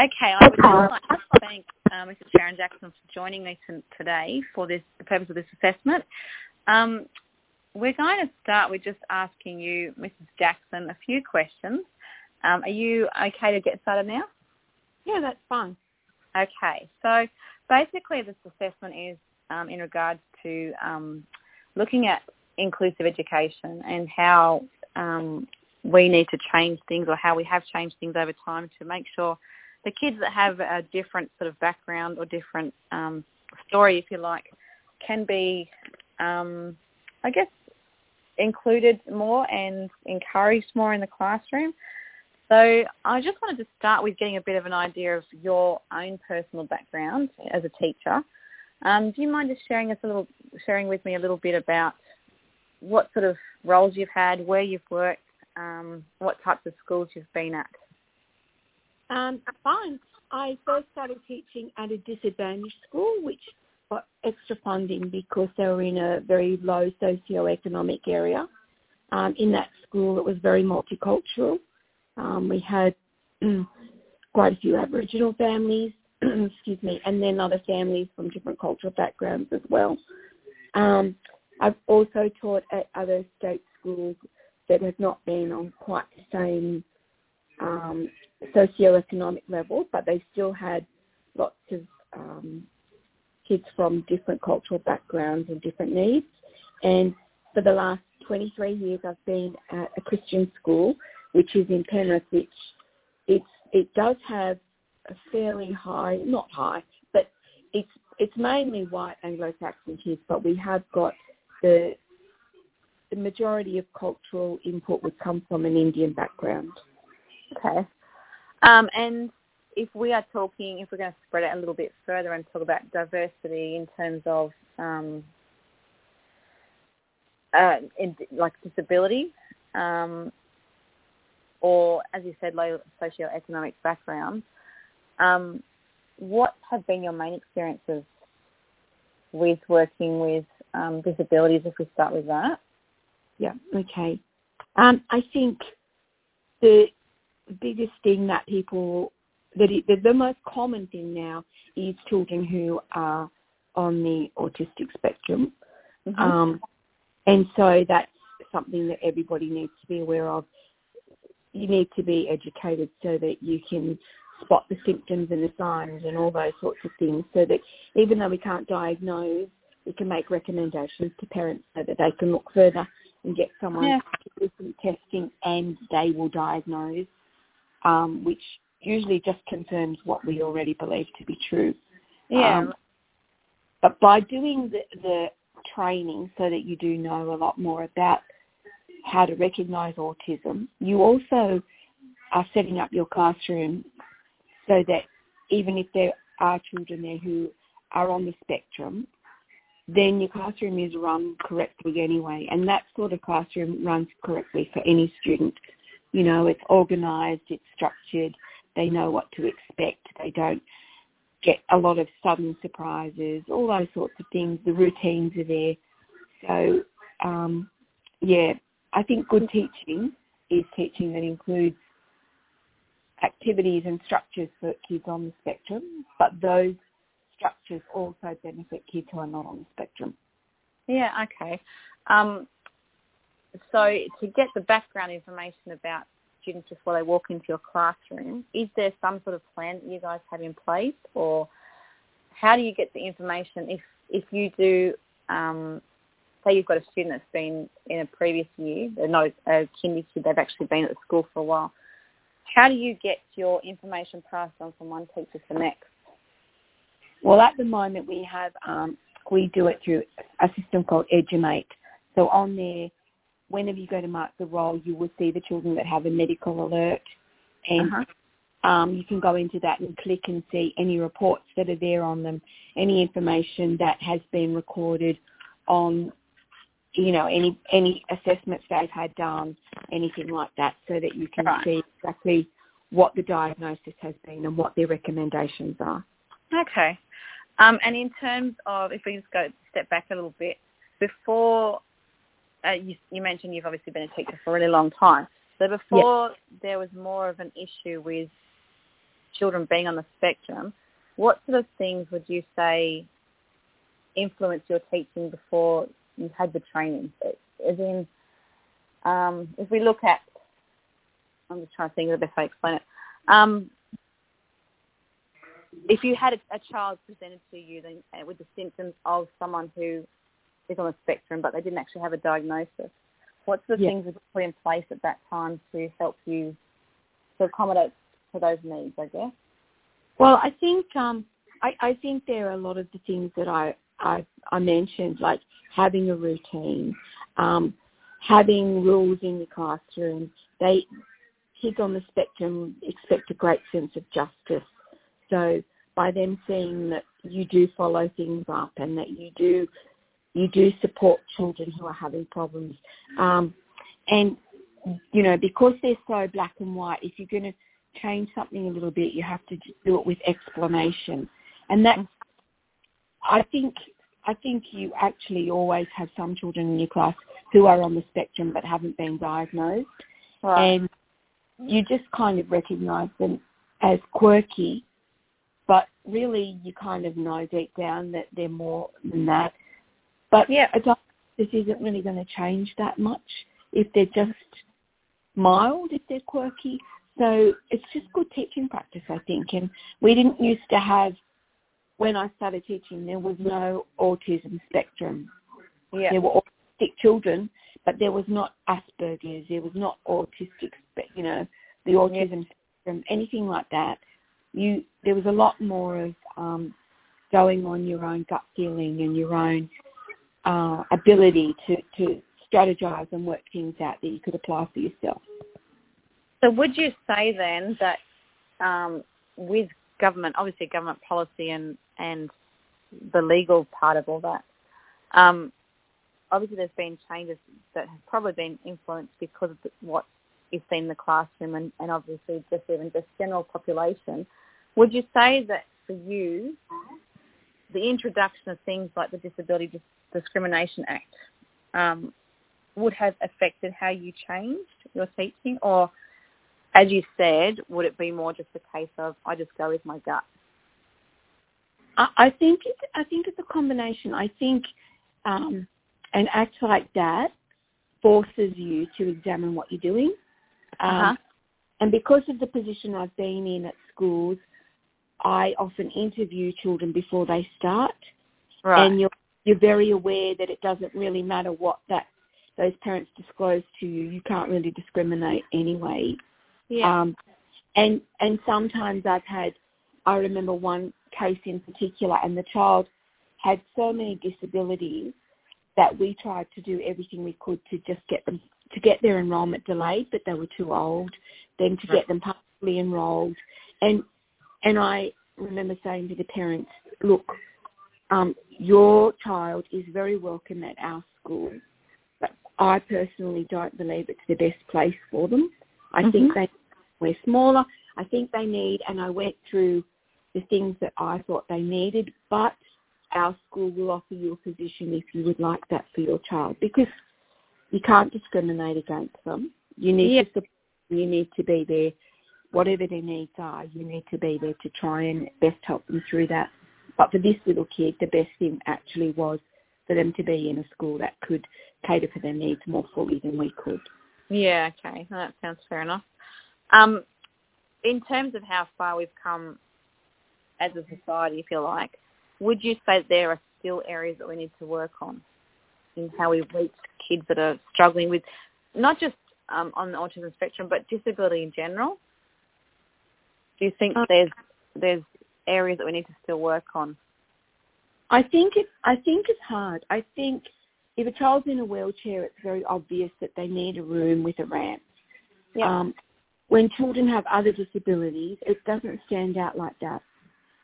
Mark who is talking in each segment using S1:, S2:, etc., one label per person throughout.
S1: Okay, I would just like to thank uh, Mrs. Sharon Jackson for joining me today for this the purpose of this assessment. Um, we're going to start with just asking you, Mrs. Jackson, a few questions. Um, are you okay to get started now?
S2: Yeah, that's fine.
S1: Okay, so basically this assessment is um, in regards to um, looking at inclusive education and how um, we need to change things or how we have changed things over time to make sure the kids that have a different sort of background or different um, story, if you like, can be, um, I guess, included more and encouraged more in the classroom. So I just wanted to start with getting a bit of an idea of your own personal background as a teacher. Um, do you mind just sharing us a little, sharing with me a little bit about what sort of roles you've had, where you've worked, um, what types of schools you've been at?
S2: Um, fine. I first started teaching at a disadvantaged school, which got extra funding because they were in a very low socio-economic area. Um, in that school, it was very multicultural. Um, we had quite a few Aboriginal families, excuse me, and then other families from different cultural backgrounds as well. Um, I've also taught at other state schools that have not been on quite the same um, socio-economic level, but they still had lots of um, kids from different cultural backgrounds and different needs. And for the last 23 years, I've been at a Christian school which is in Penrith, which it's it does have a fairly high, not high, but it's it's mainly white Anglo-Saxon kids, but we have got the the majority of cultural input would come from an Indian background.
S1: Okay. Um, and if we are talking, if we're going to spread it a little bit further and talk about diversity in terms of um, uh, in, like disability, um, or, as you said, low socioeconomic background, um, what have been your main experiences with working with um, disabilities, if we start with that?
S2: Yeah, okay. Um, I think the biggest thing that people, that it, the, the most common thing now is children who are on the autistic spectrum. Mm-hmm. Um, and so that's something that everybody needs to be aware of you need to be educated so that you can spot the symptoms and the signs and all those sorts of things so that even though we can't diagnose, we can make recommendations to parents so that they can look further and get someone yeah. to do some testing and they will diagnose, um, which usually just confirms what we already believe to be true.
S1: Yeah. Um,
S2: but by doing the, the training so that you do know a lot more about how to recognise autism. You also are setting up your classroom so that even if there are children there who are on the spectrum, then your classroom is run correctly anyway. And that sort of classroom runs correctly for any student. You know, it's organised, it's structured, they know what to expect, they don't get a lot of sudden surprises, all those sorts of things. The routines are there. So, um, yeah, I think good teaching is teaching that includes activities and structures for kids on the spectrum, but those structures also benefit kids who are not on the spectrum.
S1: Yeah, okay. Um, so to get the background information about students before they walk into your classroom, is there some sort of plan that you guys have in place or how do you get the information if, if you do um, say you've got a student that's been in a previous year, they're not a kindy kid, they've actually been at the school for a while. How do you get your information passed on from one teacher to the next?
S2: Well, at the moment we have, um, we do it through a system called Edumate. So on there, whenever you go to mark the roll, you will see the children that have a medical alert and uh-huh. um, you can go into that and click and see any reports that are there on them, any information that has been recorded on you know, any any assessments they've had done, anything like that, so that you can right. see exactly what the diagnosis has been and what their recommendations are.
S1: Okay. Um, and in terms of, if we just go step back a little bit, before uh, you, you, mentioned you've obviously been a teacher for a really long time. So before there was more of an issue with children being on the spectrum, what sort of things would you say influenced your teaching before you had the training? As in, um, if we look at, I'm just trying to think of the best way to explain it. Um, if you had a, a, child presented to you then, uh, with the symptoms of someone who is on the spectrum, but they didn't actually have a diagnosis, what sort of yeah. things you put in place at that time to help you to accommodate for those needs? I guess.
S2: Well, I think um, I, I think there are a lot of the things that I I, I mentioned, like having a routine, um, having rules in the classroom. They kids on the spectrum expect a great sense of justice. So by them seeing that you do follow things up and that you do you do support children who are having problems, um, and you know because they're so black and white, if you're going to change something a little bit, you have to do it with explanation, and that I think I think you actually always have some children in your class who are on the spectrum but haven't been diagnosed, right. and you just kind of recognise them as quirky, but really you kind of know deep down that they're more than that. But yeah, this isn't really going to change that much if they're just mild, if they're quirky. So it's just good teaching practice, I think. And we didn't used to have when I started teaching, there was no autism spectrum. Yeah. There were autistic children, but there was not Asperger's. There was not autistic, you know, the autism yeah. spectrum, anything like that. You there was a lot more of um, going on your own gut feeling and your own uh, ability to to strategize and work things out that you could apply for yourself.
S1: So would you say then that um, with government, obviously government policy and, and the legal part of all that. Um, obviously there's been changes that have probably been influenced because of what is seen in the classroom and, and obviously just even just general population. Would you say that for you, the introduction of things like the Disability Discrimination Act um, would have affected how you changed your teaching or as you said, would it be more just a case of I just go with my gut?
S2: I think it's, I think it's a combination. I think um, an act like that forces you to examine what you're doing. Um, uh-huh. And because of the position I've been in at schools, I often interview children before they start, right. and you're you're very aware that it doesn't really matter what that those parents disclose to you. You can't really discriminate anyway.
S1: Yeah. Um,
S2: and and sometimes I've had, I remember one case in particular, and the child had so many disabilities that we tried to do everything we could to just get them to get their enrolment delayed, but they were too old. Then to get them partially enrolled, and and I remember saying to the parents, look, um, your child is very welcome at our school, but I personally don't believe it's the best place for them. I mm-hmm. think they we're smaller. I think they need, and I went through the things that I thought they needed, but our school will offer you a position if you would like that for your child because you can't discriminate against them. You need yeah. to you need to be there, whatever their needs are. You need to be there to try and best help them through that. But for this little kid, the best thing actually was for them to be in a school that could cater for their needs more fully than we could.
S1: Yeah, okay, that sounds fair enough. Um, in terms of how far we've come as a society, if you like, would you say there are still areas that we need to work on in how we reach kids that are struggling with not just um, on the autism spectrum, but disability in general? Do you think uh, there's there's areas that we need to still work on?
S2: I think it. I think it's hard. I think if a child's in a wheelchair, it's very obvious that they need a room with a ramp. Um, when children have other disabilities, it doesn't stand out like that.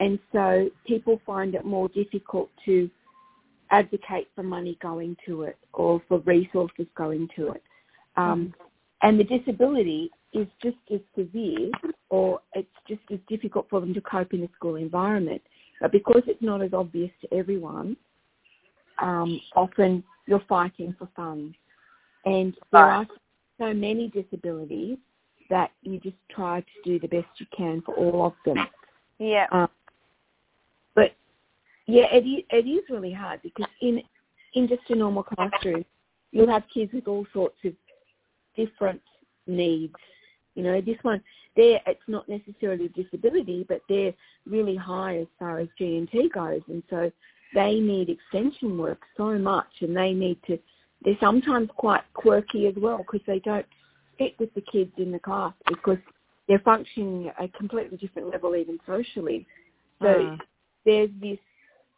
S2: And so people find it more difficult to advocate for money going to it or for resources going to it. Um, and the disability is just as severe or it's just as difficult for them to cope in the school environment. But because it's not as obvious to everyone, um, often you're fighting for funds. And there are so many disabilities that you just try to do the best you can for all of them.
S1: Yeah.
S2: Um, but yeah, it is, it is really hard because in in just a normal classroom, you'll have kids with all sorts of different needs. You know, this one, they're, it's not necessarily a disability, but they're really high as far as G&T goes. And so they need extension work so much and they need to, they're sometimes quite quirky as well because they don't fit with the kids in the class because they're functioning at a completely different level even socially. So
S1: Mm.
S2: there's this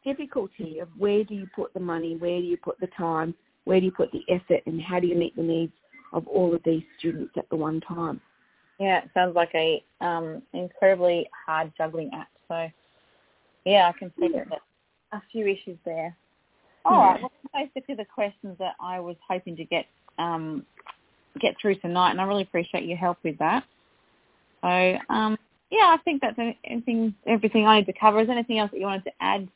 S2: difficulty of where do you put the money, where do you put the time, where do you put the effort, and how do you meet the needs of all of these students at the one time.
S1: Yeah, it sounds like a um, incredibly hard juggling act. So, yeah, I can see
S2: Yeah.
S1: that a few issues there. All
S2: Yeah.
S1: right, well, basically the questions that I was hoping to get um, get through tonight, and I really appreciate your help with that. So, um, yeah, I think that's anything, everything I need to cover. Is there anything else that you wanted to add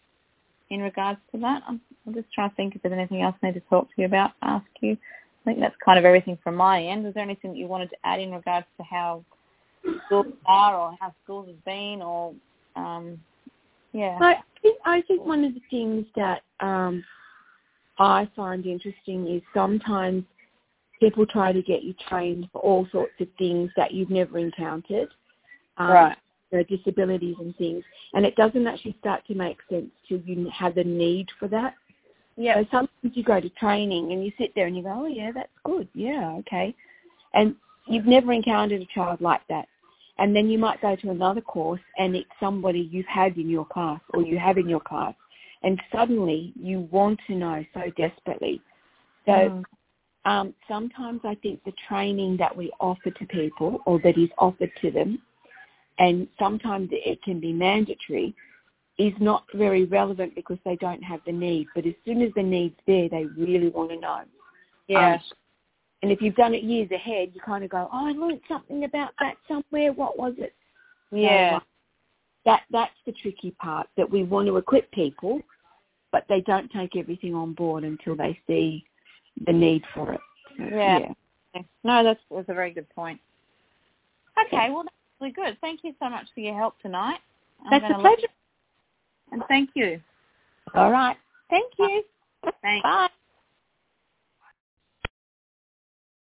S1: in regards to that? I'm, I'm just trying to think if there's anything else I need to talk to you about, ask you. I think that's kind of everything from my end. Was there anything that you wanted to add in regards to how schools are or how schools have been or, um, yeah.
S2: I think I think one of the things that um, I find interesting is sometimes people try to get you trained for all sorts of things that you've never encountered, um,
S1: Right.
S2: you know, disabilities and things, and it doesn't actually start to make sense till you have the need for that.
S1: Yeah.
S2: So sometimes you go to training and you sit there and you go, oh yeah, that's good, yeah, okay, and you've never encountered a child like that. And then you might go to another course and it's somebody you've had in your class or you have in your class and suddenly you want to know so desperately. So
S1: Mm.
S2: um, sometimes I think the training that we offer to people or that is offered to them, and sometimes it can be mandatory, is not very relevant because they don't have the need. But as soon as the need's there, they really want to know.
S1: Yeah.
S2: Um, and if you've done it years ahead, you kind of go, oh, I learned something about that somewhere. What was it?
S1: yeah.
S2: So, that that's the tricky part that we want to equip people, but they don't take everything on board until they see the need for it. So,
S1: Yeah. No, that's, that's a very good point. Okay, well, that's really good. Thank you so much for your help tonight. I'm
S2: That's a pleasure.
S1: And thank you.
S2: All right. Thank you.
S1: Thanks.
S2: Bye.